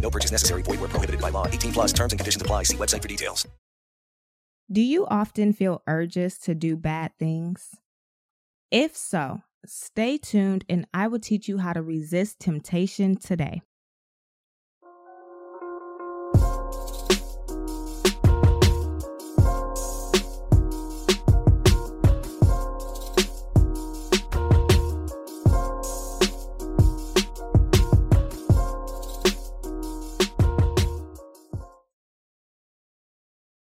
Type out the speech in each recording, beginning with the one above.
No purchase necessary. Void where prohibited by law. 18 plus terms and conditions apply. See website for details. Do you often feel urges to do bad things? If so, stay tuned and I will teach you how to resist temptation today.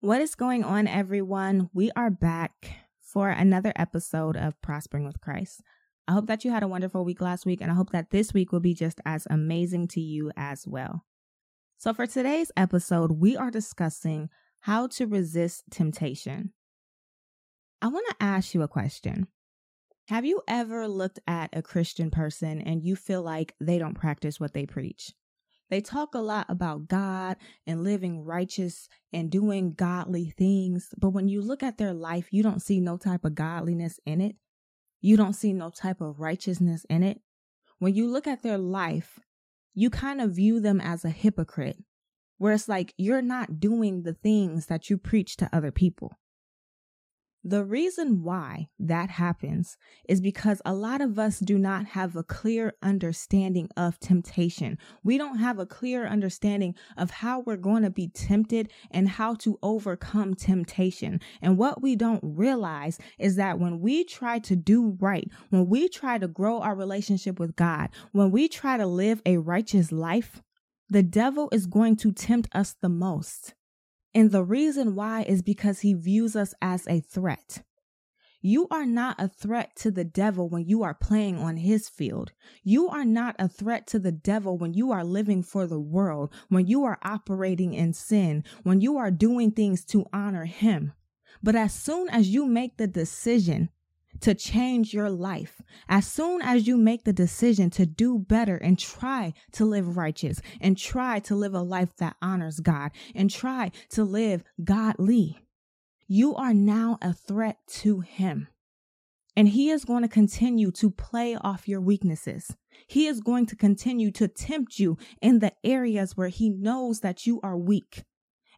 What is going on, everyone? We are back for another episode of Prospering with Christ. I hope that you had a wonderful week last week, and I hope that this week will be just as amazing to you as well. So, for today's episode, we are discussing how to resist temptation. I want to ask you a question. Have you ever looked at a Christian person and you feel like they don't practice what they preach? They talk a lot about God and living righteous and doing godly things. But when you look at their life, you don't see no type of godliness in it. You don't see no type of righteousness in it. When you look at their life, you kind of view them as a hypocrite, where it's like you're not doing the things that you preach to other people. The reason why that happens is because a lot of us do not have a clear understanding of temptation. We don't have a clear understanding of how we're going to be tempted and how to overcome temptation. And what we don't realize is that when we try to do right, when we try to grow our relationship with God, when we try to live a righteous life, the devil is going to tempt us the most. And the reason why is because he views us as a threat. You are not a threat to the devil when you are playing on his field. You are not a threat to the devil when you are living for the world, when you are operating in sin, when you are doing things to honor him. But as soon as you make the decision to change your life. As soon as you make the decision to do better and try to live righteous and try to live a life that honors God and try to live godly, you are now a threat to Him. And He is going to continue to play off your weaknesses. He is going to continue to tempt you in the areas where He knows that you are weak.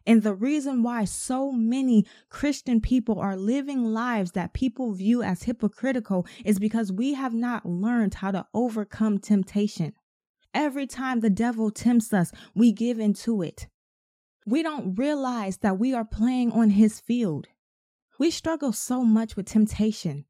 And the reason why so many Christian people are living lives that people view as hypocritical is because we have not learned how to overcome temptation. Every time the devil tempts us, we give into it. We don't realize that we are playing on his field. We struggle so much with temptation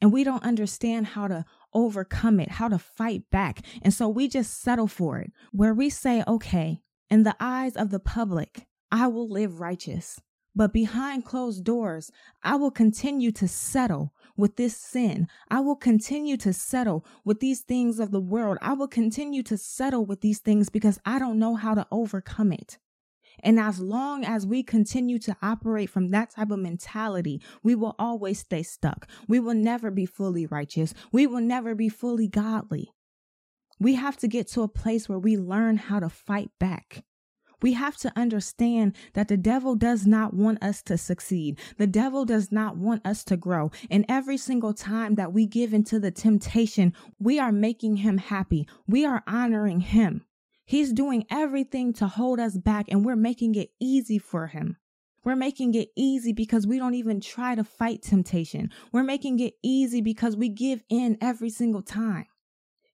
and we don't understand how to overcome it, how to fight back. And so we just settle for it, where we say, okay, in the eyes of the public, I will live righteous. But behind closed doors, I will continue to settle with this sin. I will continue to settle with these things of the world. I will continue to settle with these things because I don't know how to overcome it. And as long as we continue to operate from that type of mentality, we will always stay stuck. We will never be fully righteous. We will never be fully godly. We have to get to a place where we learn how to fight back. We have to understand that the devil does not want us to succeed. The devil does not want us to grow. And every single time that we give into the temptation, we are making him happy. We are honoring him. He's doing everything to hold us back and we're making it easy for him. We're making it easy because we don't even try to fight temptation. We're making it easy because we give in every single time.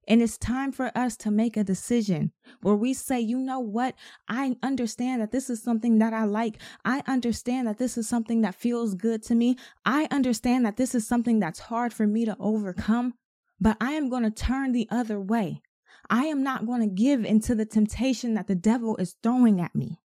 And it's time for us to make a decision where we say, you know what? I understand that this is something that I like. I understand that this is something that feels good to me. I understand that this is something that's hard for me to overcome, but I am going to turn the other way. I am not going to give into the temptation that the devil is throwing at me.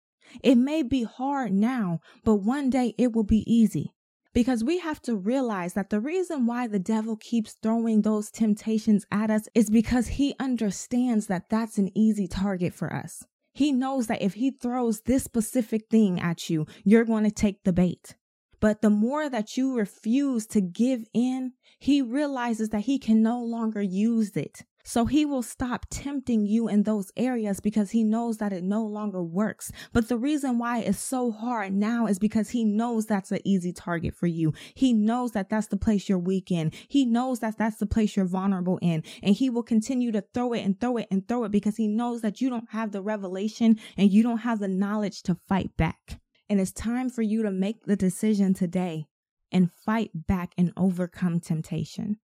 It may be hard now, but one day it will be easy because we have to realize that the reason why the devil keeps throwing those temptations at us is because he understands that that's an easy target for us. He knows that if he throws this specific thing at you, you're going to take the bait. But the more that you refuse to give in, he realizes that he can no longer use it. So he will stop tempting you in those areas because he knows that it no longer works. But the reason why it's so hard now is because he knows that's an easy target for you. He knows that that's the place you're weak in. He knows that that's the place you're vulnerable in. And he will continue to throw it and throw it and throw it because he knows that you don't have the revelation and you don't have the knowledge to fight back. And it's time for you to make the decision today and fight back and overcome temptation.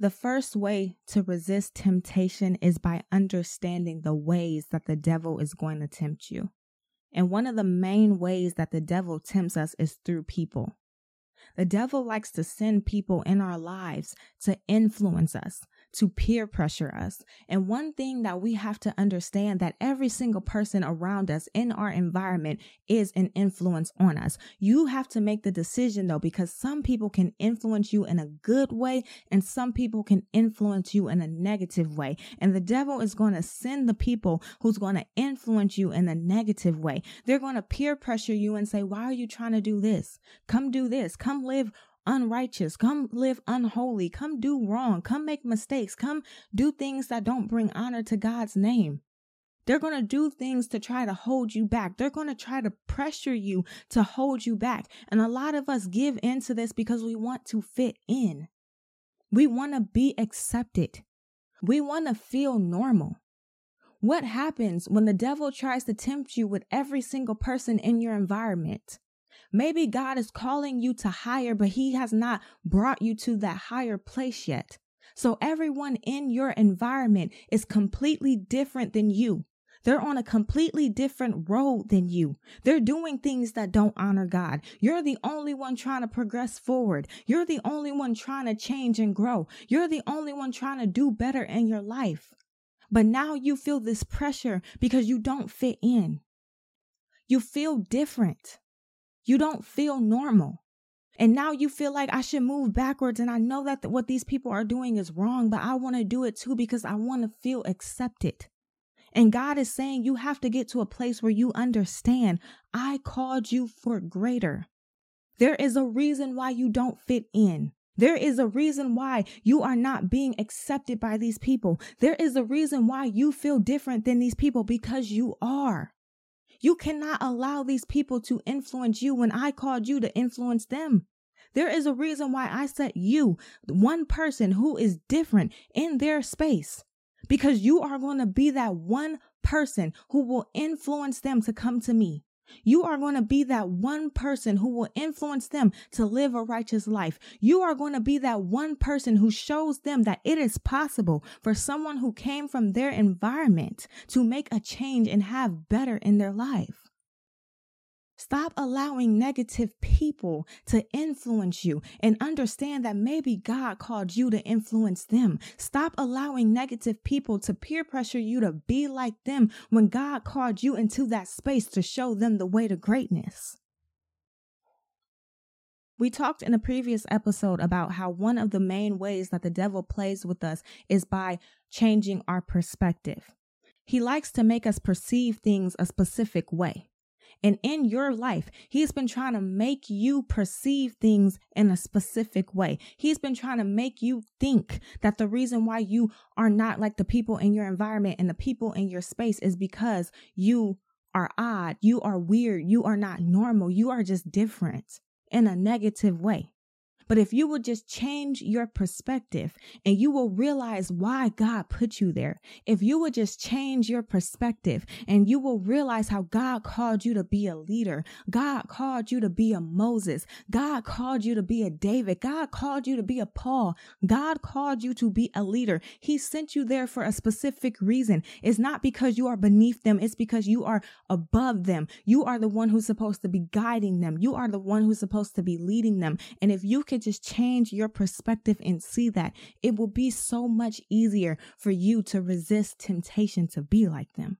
The first way to resist temptation is by understanding the ways that the devil is going to tempt you. And one of the main ways that the devil tempts us is through people. The devil likes to send people in our lives to influence us, to peer pressure us. And one thing that we have to understand that every single person around us in our environment is an influence on us. You have to make the decision though, because some people can influence you in a good way and some people can influence you in a negative way. And the devil is going to send the people who's going to influence you in a negative way. They're going to peer pressure you and say, why are you trying to do this? Come do this. Come live unrighteous. Come live unholy. Come do wrong. Come make mistakes. Come do things that don't bring honor to God's name. They're going to do things to try to hold you back. They're going to try to pressure you to hold you back. And a lot of us give into this because we want to fit in. We want to be accepted. We want to feel normal. What happens when the devil tries to tempt you with every single person in your environment? Maybe God is calling you to higher, but He has not brought you to that higher place yet. So everyone in your environment is completely different than you. They're on a completely different road than you. They're doing things that don't honor God. You're the only one trying to progress forward. You're the only one trying to change and grow. You're the only one trying to do better in your life. But now you feel this pressure because you don't fit in. You feel different. You don't feel normal. And now you feel like I should move backwards. And I know that what these people are doing is wrong, but I want to do it too because I want to feel accepted. And God is saying you have to get to a place where you understand I called you for greater. There is a reason why you don't fit in. There is a reason why you are not being accepted by these people. There is a reason why you feel different than these people because you are. You cannot allow these people to influence you when I called you to influence them. There is a reason why I set you, one person who is different in their space, because you are going to be that one person who will influence them to come to me. You are going to be that one person who will influence them to live a righteous life. You are going to be that one person who shows them that it is possible for someone who came from their environment to make a change and have better in their life. Stop allowing negative people to influence you and understand that maybe God called you to influence them. Stop allowing negative people to peer pressure you to be like them when God called you into that space to show them the way to greatness. We talked in a previous episode about how one of the main ways that the devil plays with us is by changing our perspective. He likes to make us perceive things a specific way. And in your life, he's been trying to make you perceive things in a specific way. He's been trying to make you think that the reason why you are not like the people in your environment and the people in your space is because you are odd, you are weird, you are not normal, you are just different in a negative way. But if you will just change your perspective and you will realize why God put you there, if you will just change your perspective and you will realize how God called you to be a leader, God called you to be a Moses, God called you to be a David, God called you to be a Paul, God called you to be a leader. He sent you there for a specific reason. It's not because you are beneath them, it's because you are above them. You are the one who's supposed to be guiding them, you are the one who's supposed to be leading them. And if you could just change your perspective and see that, it will be so much easier for you to resist temptation to be like them.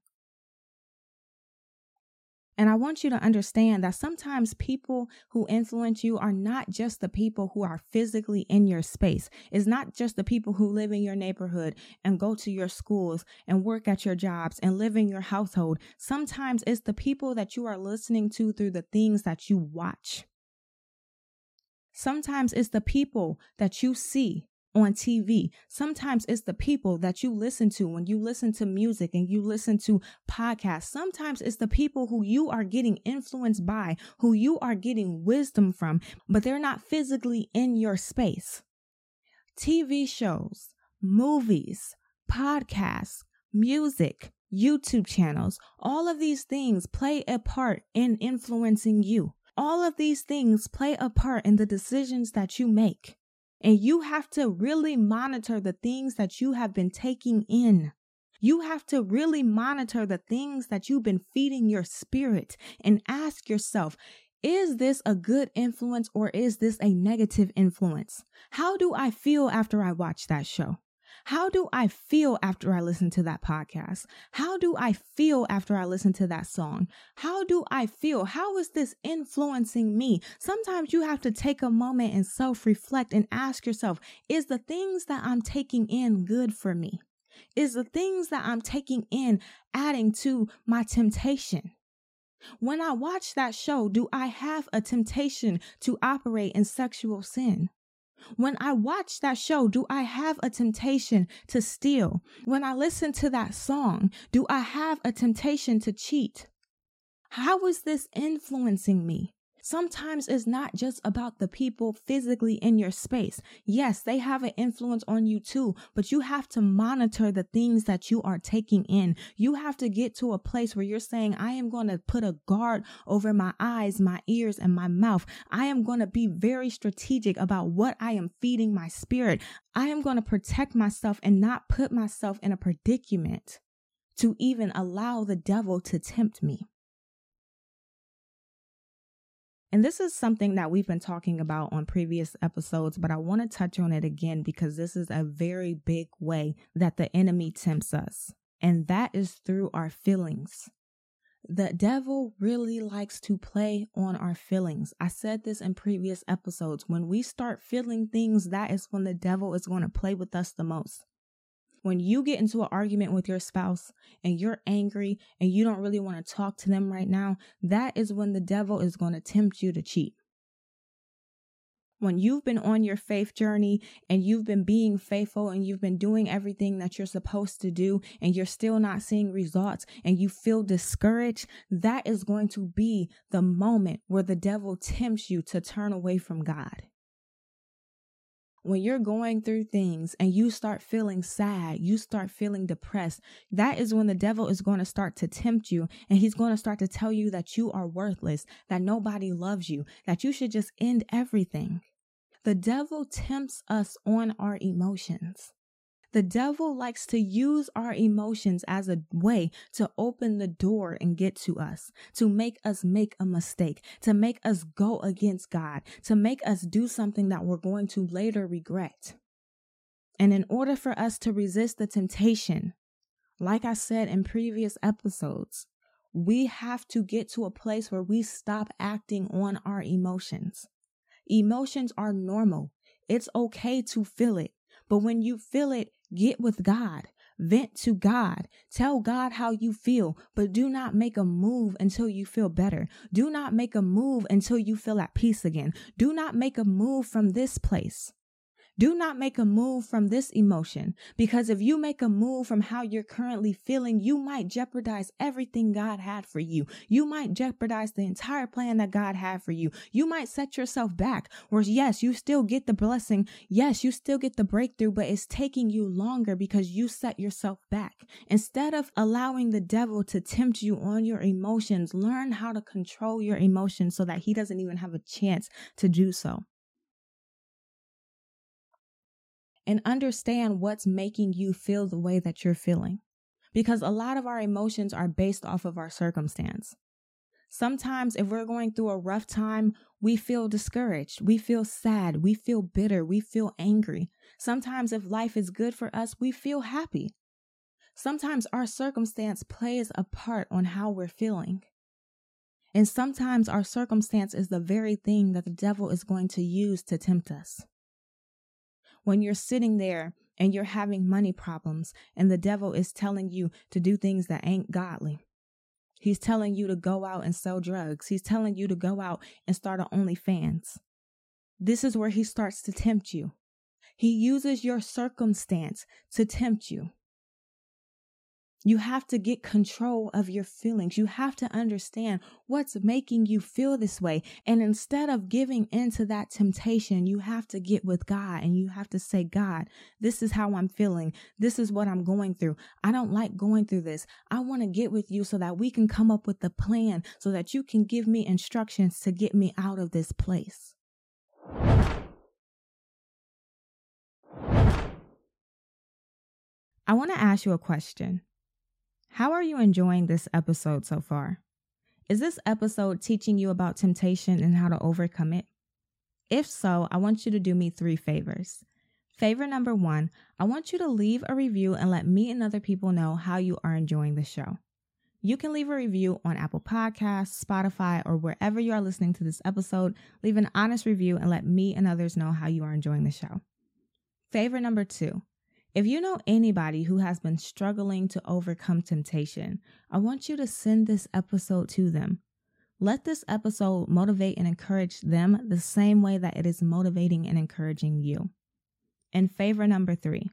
And I want you to understand that sometimes people who influence you are not just the people who are physically in your space. It's not just the people who live in your neighborhood and go to your schools and work at your jobs and live in your household. Sometimes it's the people that you are listening to through the things that you watch. Sometimes it's the people that you see on TV. Sometimes it's the people that you listen to when you listen to music and you listen to podcasts. Sometimes it's the people who you are getting influenced by, who you are getting wisdom from, but they're not physically in your space. TV shows, movies, podcasts, music, YouTube channels, all of these things play a part in influencing you. All of these things play a part in the decisions that you make. And you have to really monitor the things that you have been taking in. You have to really monitor the things that you've been feeding your spirit and ask yourself, is this a good influence or is this a negative influence? How do I feel after I watch that show? How do I feel after I listen to that podcast? How do I feel after I listen to that song? How do I feel? How is this influencing me? Sometimes you have to take a moment and self reflect and ask yourself, is the things that I'm taking in good for me? Is the things that I'm taking in adding to my temptation? When I watch that show, do I have a temptation to operate in sexual sin? When I watch that show, do I have a temptation to steal? When I listen to that song, do I have a temptation to cheat? How is this influencing me? Sometimes it's not just about the people physically in your space. Yes, they have an influence on you too, but you have to monitor the things that you are taking in. You have to get to a place where you're saying, I am going to put a guard over my eyes, my ears, and my mouth. I am going to be very strategic about what I am feeding my spirit. I am going to protect myself and not put myself in a predicament to even allow the devil to tempt me. And this is something that we've been talking about on previous episodes, but I want to touch on it again because this is a very big way that the enemy tempts us, and that is through our feelings. The devil really likes to play on our feelings. I said this in previous episodes. When we start feeling things, that is when the devil is going to play with us the most. When you get into an argument with your spouse and you're angry and you don't really want to talk to them right now, that is when the devil is going to tempt you to cheat. When you've been on your faith journey and you've been being faithful and you've been doing everything that you're supposed to do and you're still not seeing results and you feel discouraged, that is going to be the moment where the devil tempts you to turn away from God when you're going through things and you start feeling sad, you start feeling depressed, that is when the devil is going to start to tempt you and he's going to start to tell you that you are worthless, that nobody loves you, that you should just end everything. The devil tempts us on our emotions. The devil likes to use our emotions as a way to open the door and get to us, to make us make a mistake, to make us go against God, to make us do something that we're going to later regret. And in order for us to resist the temptation, like I said in previous episodes, we have to get to a place where we stop acting on our emotions. Emotions are normal. It's okay to feel it. But when you feel it, get with God. Vent to God. Tell God how you feel, but do not make a move until you feel better. Do not make a move until you feel at peace again. Do not make a move from this place. Do not make a move from this emotion because if you make a move from how you're currently feeling, you might jeopardize everything God had for you. You might jeopardize the entire plan that God had for you. You might set yourself back. Whereas, yes, you still get the blessing. Yes, you still get the breakthrough, but it's taking you longer because you set yourself back. Instead of allowing the devil to tempt you on your emotions, learn how to control your emotions so that he doesn't even have a chance to do so. And understand what's making you feel the way that you're feeling. Because a lot of our emotions are based off of our circumstance. Sometimes, if we're going through a rough time, we feel discouraged, we feel sad, we feel bitter, we feel angry. Sometimes, if life is good for us, we feel happy. Sometimes our circumstance plays a part on how we're feeling. And sometimes our circumstance is the very thing that the devil is going to use to tempt us when you're sitting there and you're having money problems and the devil is telling you to do things that ain't godly. He's telling you to go out and sell drugs. He's telling you to go out and start an OnlyFans. This is where he starts to tempt you. He uses your circumstance to tempt you. You have to get control of your feelings. You have to understand what's making you feel this way. And instead of giving into that temptation, you have to get with God and you have to say, God, this is how I'm feeling. This is what I'm going through. I don't like going through this. I want to get with you so that we can come up with a plan so that you can give me instructions to get me out of this place. I want to ask you a question. How are you enjoying this episode so far? Is this episode teaching you about temptation and how to overcome it? If so, I want you to do me three favors. Favor number one, I want you to leave a review and let me and other people know how you are enjoying the show. You can leave a review on Apple Podcasts, Spotify, or wherever you are listening to this episode. Leave an honest review and let me and others know how you are enjoying the show. Favor number two, if you know anybody who has been struggling to overcome temptation, I want you to send this episode to them. Let this episode motivate and encourage them the same way that it is motivating and encouraging you. And favor number three,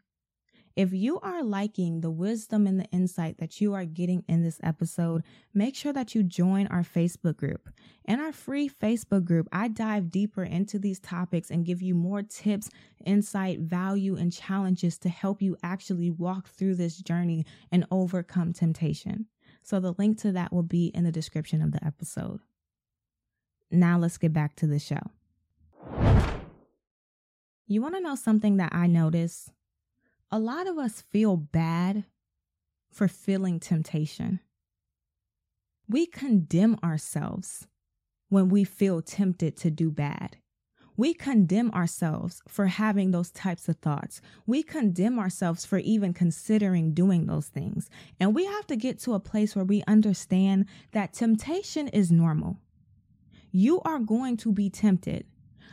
if you are liking the wisdom and the insight that you are getting in this episode, make sure that you join our Facebook group. In our free Facebook group, I dive deeper into these topics and give you more tips, insight, value, and challenges to help you actually walk through this journey and overcome temptation. So the link to that will be in the description of the episode. Now let's get back to the show. You want to know something that I noticed? A lot of us feel bad for feeling temptation. We condemn ourselves when we feel tempted to do bad. We condemn ourselves for having those types of thoughts. We condemn ourselves for even considering doing those things. And we have to get to a place where we understand that temptation is normal. You are going to be tempted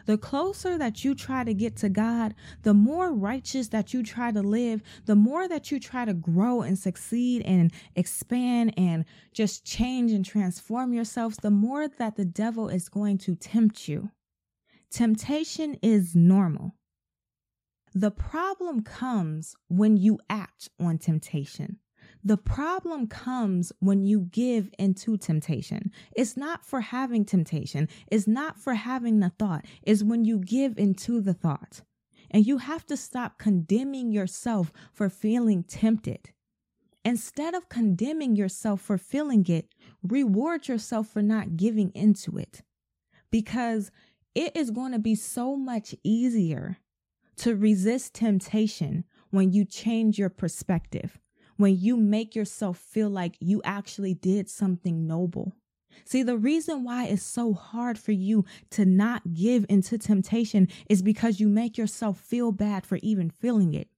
the closer that you try to get to God, the more righteous that you try to live, the more that you try to grow and succeed and expand and just change and transform yourselves, the more that the devil is going to tempt you. Temptation is normal. The problem comes when you act on temptation. The problem comes when you give into temptation. It's not for having temptation. It's not for having the thought. It's when you give into the thought. And you have to stop condemning yourself for feeling tempted. Instead of condemning yourself for feeling it, reward yourself for not giving into it. Because it is going to be so much easier to resist temptation when you change your perspective when you make yourself feel like you actually did something noble. See, the reason why it's so hard for you to not give into temptation is because you make yourself feel bad for even feeling it.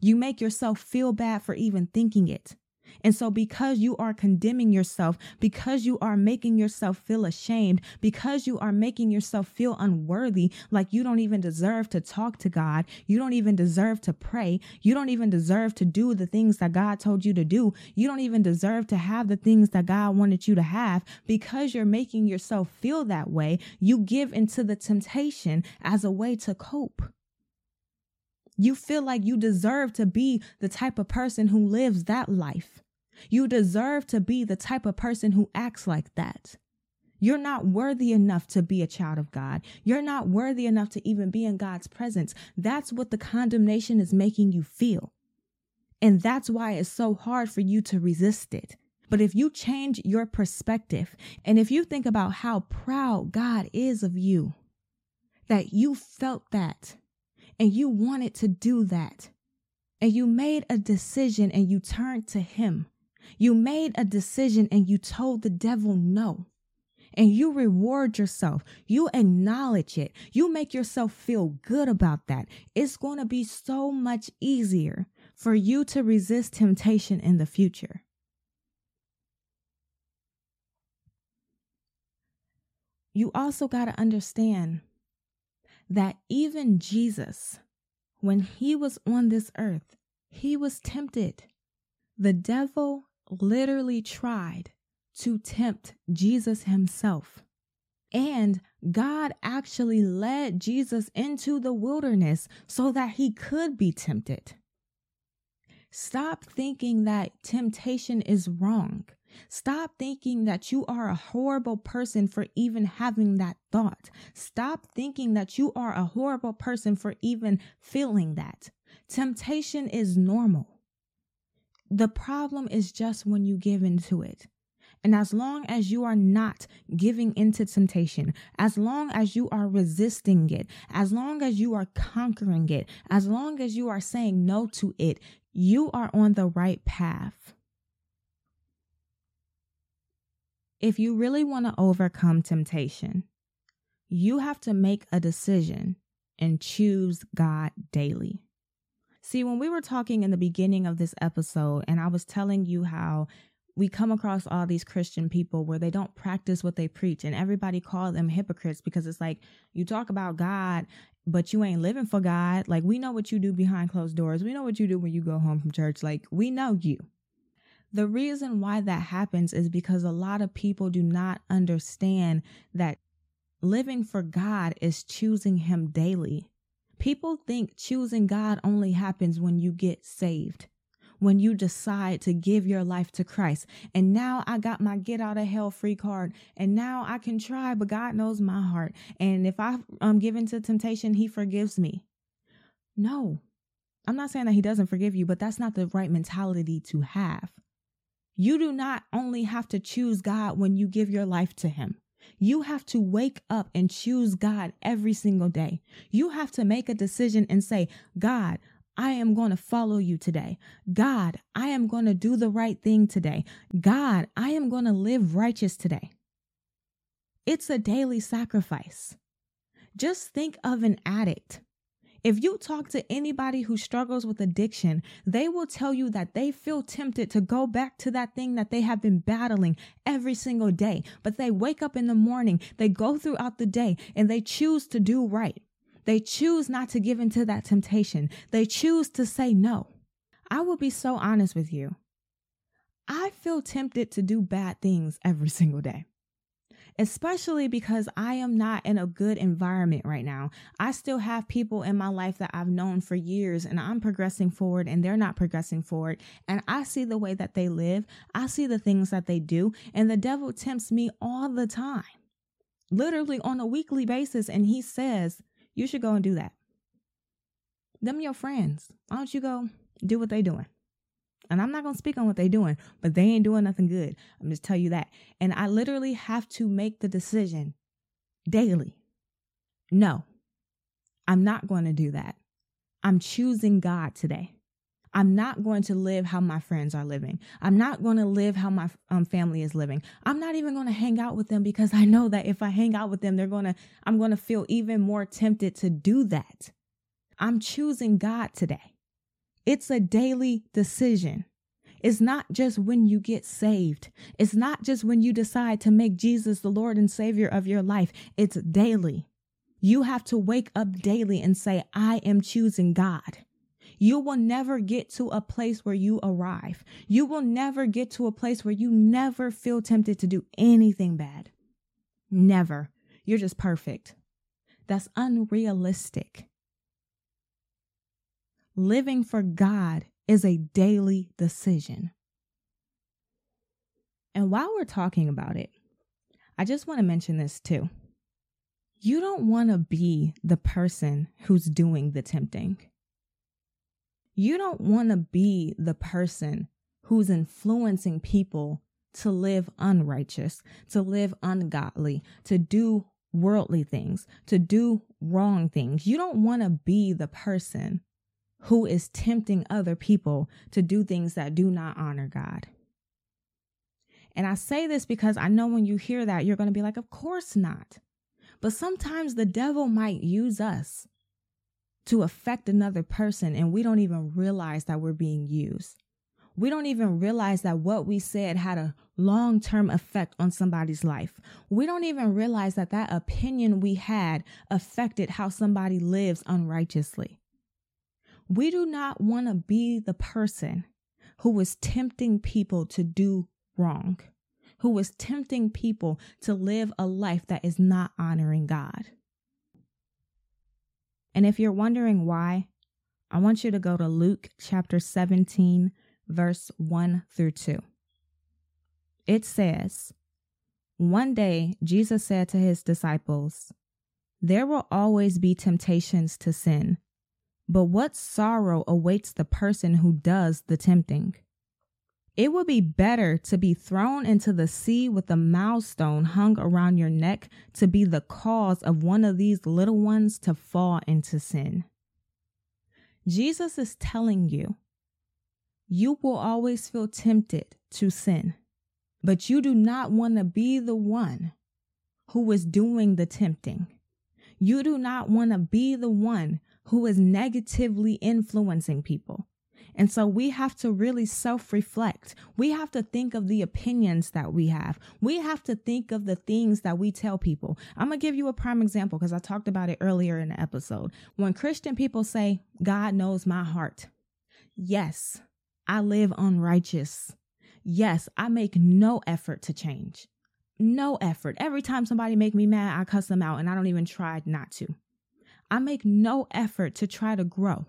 You make yourself feel bad for even thinking it. And so, because you are condemning yourself, because you are making yourself feel ashamed, because you are making yourself feel unworthy, like you don't even deserve to talk to God, you don't even deserve to pray, you don't even deserve to do the things that God told you to do, you don't even deserve to have the things that God wanted you to have, because you're making yourself feel that way, you give into the temptation as a way to cope. You feel like you deserve to be the type of person who lives that life. You deserve to be the type of person who acts like that. You're not worthy enough to be a child of God. You're not worthy enough to even be in God's presence. That's what the condemnation is making you feel. And that's why it's so hard for you to resist it. But if you change your perspective and if you think about how proud God is of you, that you felt that and you wanted to do that, and you made a decision and you turned to Him, you made a decision and you told the devil no. And you reward yourself. You acknowledge it. You make yourself feel good about that. It's going to be so much easier for you to resist temptation in the future. You also got to understand that even Jesus, when he was on this earth, he was tempted. The devil literally tried to tempt Jesus himself. And God actually led Jesus into the wilderness so that he could be tempted. Stop thinking that temptation is wrong. Stop thinking that you are a horrible person for even having that thought. Stop thinking that you are a horrible person for even feeling that. Temptation is normal. The problem is just when you give into it. And as long as you are not giving into temptation, as long as you are resisting it, as long as you are conquering it, as long as you are saying no to it, you are on the right path. If you really want to overcome temptation, you have to make a decision and choose God daily. See, when we were talking in the beginning of this episode, and I was telling you how we come across all these Christian people where they don't practice what they preach, and everybody call them hypocrites because it's like you talk about God but you ain't living for God. Like, we know what you do behind closed doors. We know what you do when you go home from church. Like, we know you. The reason why that happens is because a lot of people do not understand that living for God is choosing Him daily. People think choosing God only happens when you get saved when you decide to give your life to Christ. And now I got my get out of hell free card. And now I can try, but God knows my heart. And if I am given to temptation, He forgives me. No, I'm not saying that He doesn't forgive you, but that's not the right mentality to have. You do not only have to choose God when you give your life to Him. You have to wake up and choose God every single day. You have to make a decision and say, God, I am going to follow you today. God, I am going to do the right thing today. God, I am going to live righteous today. It's a daily sacrifice. Just think of an addict. If you talk to anybody who struggles with addiction, they will tell you that they feel tempted to go back to that thing that they have been battling every single day. But they wake up in the morning, they go throughout the day, and they choose to do right. They choose not to give into that temptation. They choose to say no. I will be so honest with you. I feel tempted to do bad things every single day, especially because I am not in a good environment right now. I still have people in my life that I've known for years and I'm progressing forward and they're not progressing forward. And I see the way that they live, I see the things that they do, and the devil tempts me all the time, literally on a weekly basis. And he says, you should go and do that. Them your friends. Why don't you go do what they doing? And I'm not going to speak on what they're doing, but they ain't doing nothing good. I'm just tell you that. And I literally have to make the decision daily. No, I'm not going to do that. I'm choosing God today. I'm not going to live how my friends are living. I'm not going to live how my um, family is living. I'm not even going to hang out with them because I know that if I hang out with them, they're going to, I'm going to feel even more tempted to do that. I'm choosing God today. It's a daily decision. It's not just when you get saved. It's not just when you decide to make Jesus the Lord and Savior of your life. It's daily. You have to wake up daily and say, I am choosing God. You will never get to a place where you arrive. You will never get to a place where you never feel tempted to do anything bad. Never. You're just perfect. That's unrealistic. Living for God is a daily decision. And while we're talking about it, I just want to mention this too. You don't want to be the person who's doing the tempting. You don't want to be the person who's influencing people to live unrighteous, to live ungodly, to do worldly things, to do wrong things. You don't want to be the person who is tempting other people to do things that do not honor God. And I say this because I know when you hear that, you're going to be like, of course not. But sometimes the devil might use us to affect another person, and we don't even realize that we're being used. We don't even realize that what we said had a long term effect on somebody's life. We don't even realize that that opinion we had affected how somebody lives unrighteously. We do not want to be the person who is tempting people to do wrong, who is tempting people to live a life that is not honoring God. And if you're wondering why, I want you to go to Luke chapter 17, verse 1 through 2. It says, One day Jesus said to his disciples, There will always be temptations to sin, but what sorrow awaits the person who does the tempting? It would be better to be thrown into the sea with a milestone hung around your neck to be the cause of one of these little ones to fall into sin. Jesus is telling you, you will always feel tempted to sin, but you do not want to be the one who is doing the tempting. You do not want to be the one who is negatively influencing people. And so we have to really self reflect. We have to think of the opinions that we have. We have to think of the things that we tell people. I'm going to give you a prime example because I talked about it earlier in the episode. When Christian people say, God knows my heart. Yes, I live unrighteous. Yes, I make no effort to change. No effort. Every time somebody make me mad, I cuss them out and I don't even try not to. I make no effort to try to grow.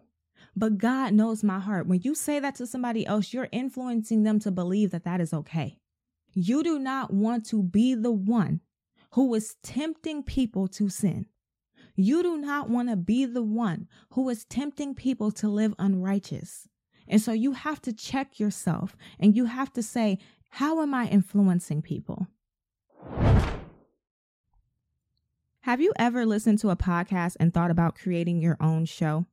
But God knows my heart. When you say that to somebody else, you're influencing them to believe that that is okay. You do not want to be the one who is tempting people to sin. You do not want to be the one who is tempting people to live unrighteous. And so you have to check yourself and you have to say, how am I influencing people? Have you ever listened to a podcast and thought about creating your own show?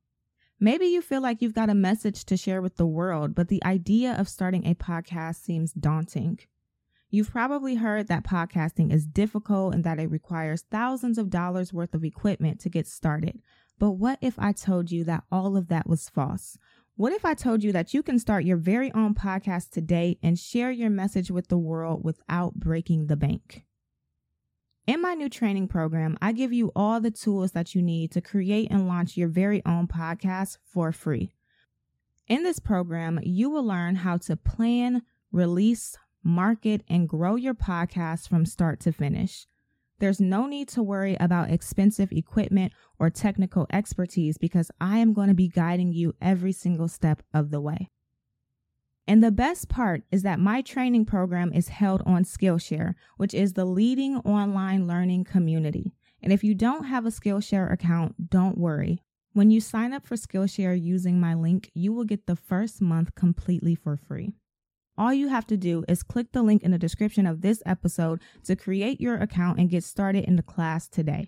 Maybe you feel like you've got a message to share with the world, but the idea of starting a podcast seems daunting. You've probably heard that podcasting is difficult and that it requires thousands of dollars worth of equipment to get started. But what if I told you that all of that was false? What if I told you that you can start your very own podcast today and share your message with the world without breaking the bank? In my new training program, I give you all the tools that you need to create and launch your very own podcast for free. In this program, you will learn how to plan, release, market, and grow your podcast from start to finish. There's no need to worry about expensive equipment or technical expertise because I am going to be guiding you every single step of the way. And the best part is that my training program is held on Skillshare, which is the leading online learning community. And if you don't have a Skillshare account, don't worry. When you sign up for Skillshare using my link, you will get the first month completely for free. All you have to do is click the link in the description of this episode to create your account and get started in the class today.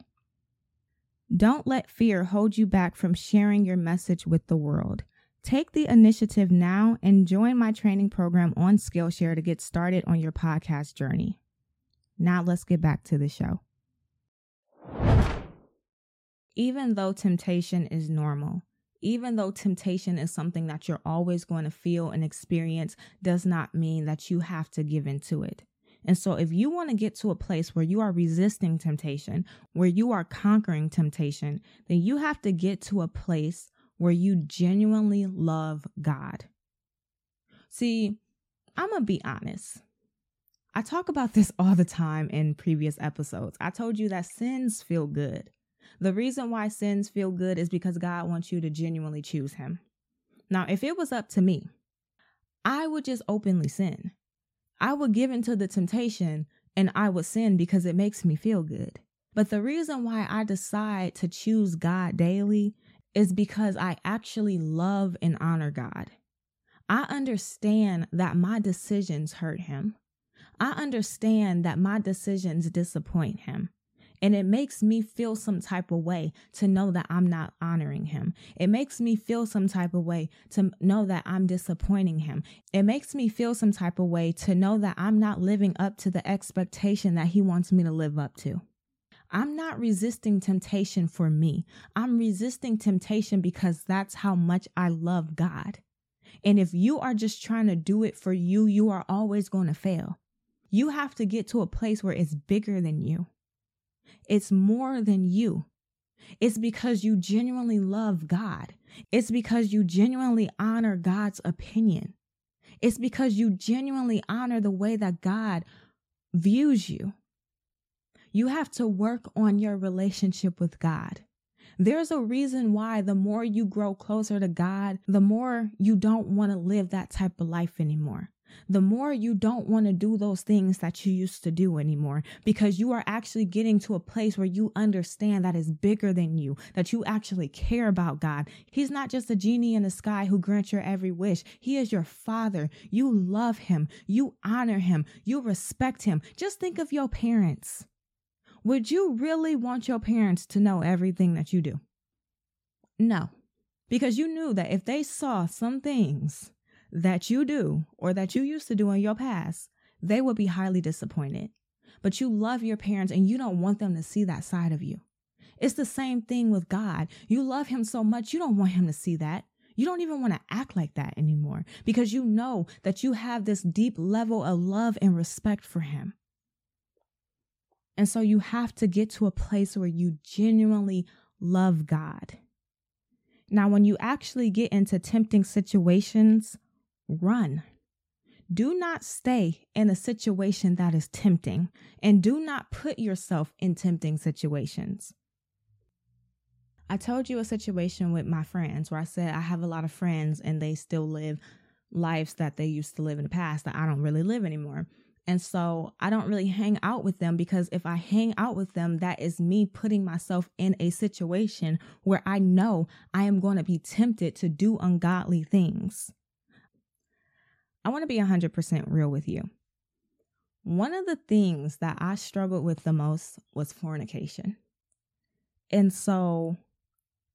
Don't let fear hold you back from sharing your message with the world. Take the initiative now and join my training program on Skillshare to get started on your podcast journey. Now let's get back to the show. Even though temptation is normal, even though temptation is something that you're always going to feel and experience, does not mean that you have to give into it. And so, if you want to get to a place where you are resisting temptation, where you are conquering temptation, then you have to get to a place where you genuinely love God. See, I'm going to be honest. I talk about this all the time in previous episodes. I told you that sins feel good. The reason why sins feel good is because God wants you to genuinely choose Him. Now, if it was up to me, I would just openly sin. I would give into the temptation and I would sin because it makes me feel good. But the reason why I decide to choose God daily is because I actually love and honor God. I understand that my decisions hurt him. I understand that my decisions disappoint him. And it makes me feel some type of way to know that I'm not honoring him. It makes me feel some type of way to know that I'm disappointing him. It makes me feel some type of way to know that I'm not living up to the expectation that he wants me to live up to. I'm not resisting temptation for me. I'm resisting temptation because that's how much I love God. And if you are just trying to do it for you, you are always going to fail. You have to get to a place where it's bigger than you. It's more than you. It's because you genuinely love God. It's because you genuinely honor God's opinion. It's because you genuinely honor the way that God views you. You have to work on your relationship with God. There's a reason why the more you grow closer to God, the more you don't want to live that type of life anymore the more you don't want to do those things that you used to do anymore because you are actually getting to a place where you understand that is bigger than you, that you actually care about God. He's not just a genie in the sky who grants your every wish. He is your father. You love him. You honor him. You respect him. Just think of your parents. Would you really want your parents to know everything that you do? No, because you knew that if they saw some things that you do or that you used to do in your past, they would be highly disappointed. But you love your parents and you don't want them to see that side of you. It's the same thing with God. You love him so much, you don't want him to see that. You don't even want to act like that anymore because you know that you have this deep level of love and respect for him. And so you have to get to a place where you genuinely love God. Now, when you actually get into tempting situations, run. Do not stay in a situation that is tempting and do not put yourself in tempting situations. I told you a situation with my friends where I said I have a lot of friends and they still live lives that they used to live in the past that I don't really live anymore. And so I don't really hang out with them because if I hang out with them, that is me putting myself in a situation where I know I am going to be tempted to do ungodly things. I want to be 100% real with you. One of the things that I struggled with the most was fornication. And so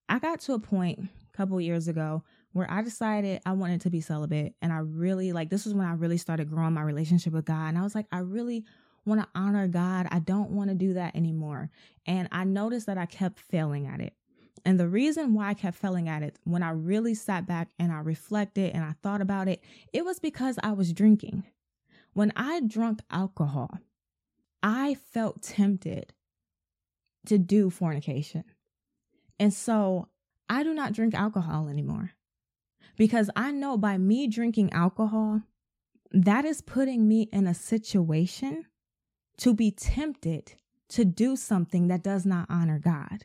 I got to a point a couple years ago where I decided I wanted to be celibate. And I really, like, this was when I really started growing my relationship with God. And I was like, I really want to honor God. I don't want to do that anymore. And I noticed that I kept failing at it. And the reason why I kept failing at it, when I really sat back and I reflected and I thought about it, it was because I was drinking. When I drank alcohol, I felt tempted to do fornication. And so I do not drink alcohol anymore because I know by me drinking alcohol, that is putting me in a situation to be tempted to do something that does not honor God.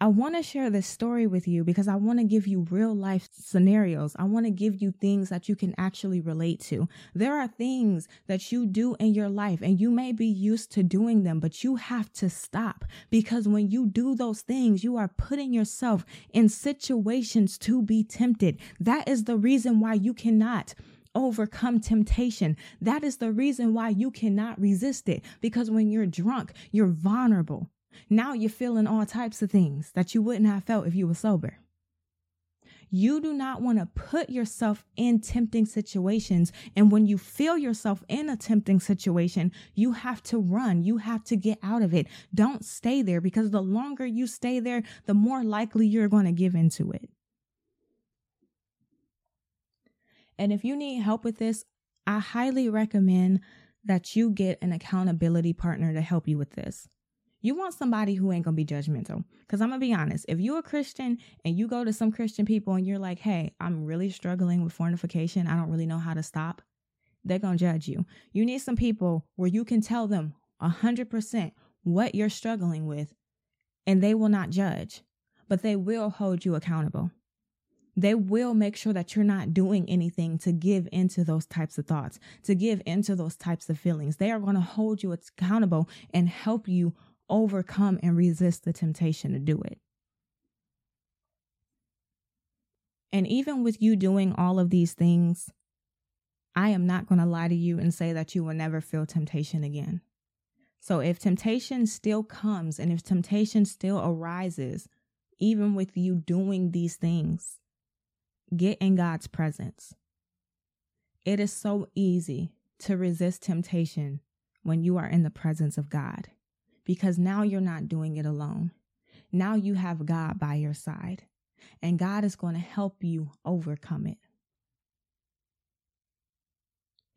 I want to share this story with you because I want to give you real life scenarios. I want to give you things that you can actually relate to. There are things that you do in your life and you may be used to doing them, but you have to stop because when you do those things, you are putting yourself in situations to be tempted. That is the reason why you cannot overcome temptation. That is the reason why you cannot resist it because when you're drunk, you're vulnerable. Now you're feeling all types of things that you wouldn't have felt if you were sober. You do not want to put yourself in tempting situations. And when you feel yourself in a tempting situation, you have to run. You have to get out of it. Don't stay there because the longer you stay there, the more likely you're going to give into it. And if you need help with this, I highly recommend that you get an accountability partner to help you with this. You want somebody who ain't gonna be judgmental. Cause I'm gonna be honest, if you're a Christian and you go to some Christian people and you're like, hey, I'm really struggling with fornication, I don't really know how to stop, they're gonna judge you. You need some people where you can tell them a hundred percent what you're struggling with, and they will not judge, but they will hold you accountable. they will make sure that you're not doing anything to give into those types of thoughts, to give into those types of feelings. They are going to hold you accountable and help you overcome and resist the temptation to do it. And even with you doing all of these things, I am not going to lie to you and say that you will never feel temptation again. So if temptation still comes and if temptation still arises, even with you doing these things, get in God's presence. It is so easy to resist temptation when you are in the presence of God because now you're not doing it alone. Now you have God by your side, and God is going to help you overcome it.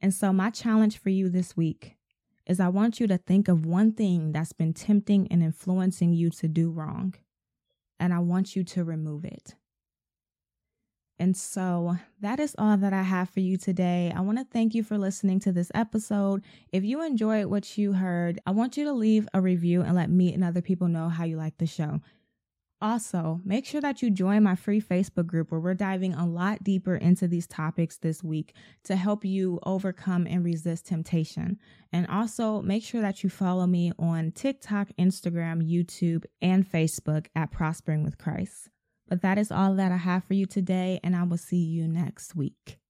And so, my challenge for you this week is I want you to think of one thing that's been tempting and influencing you to do wrong, and I want you to remove it. And so that is all that I have for you today. I want to thank you for listening to this episode. If you enjoyed what you heard, I want you to leave a review and let me and other people know how you like the show. Also, make sure that you join my free Facebook group where we're diving a lot deeper into these topics this week to help you overcome and resist temptation. And also, make sure that you follow me on TikTok, Instagram, YouTube, and Facebook at Prospering with Christ. But that is all that I have for you today, and I will see you next week.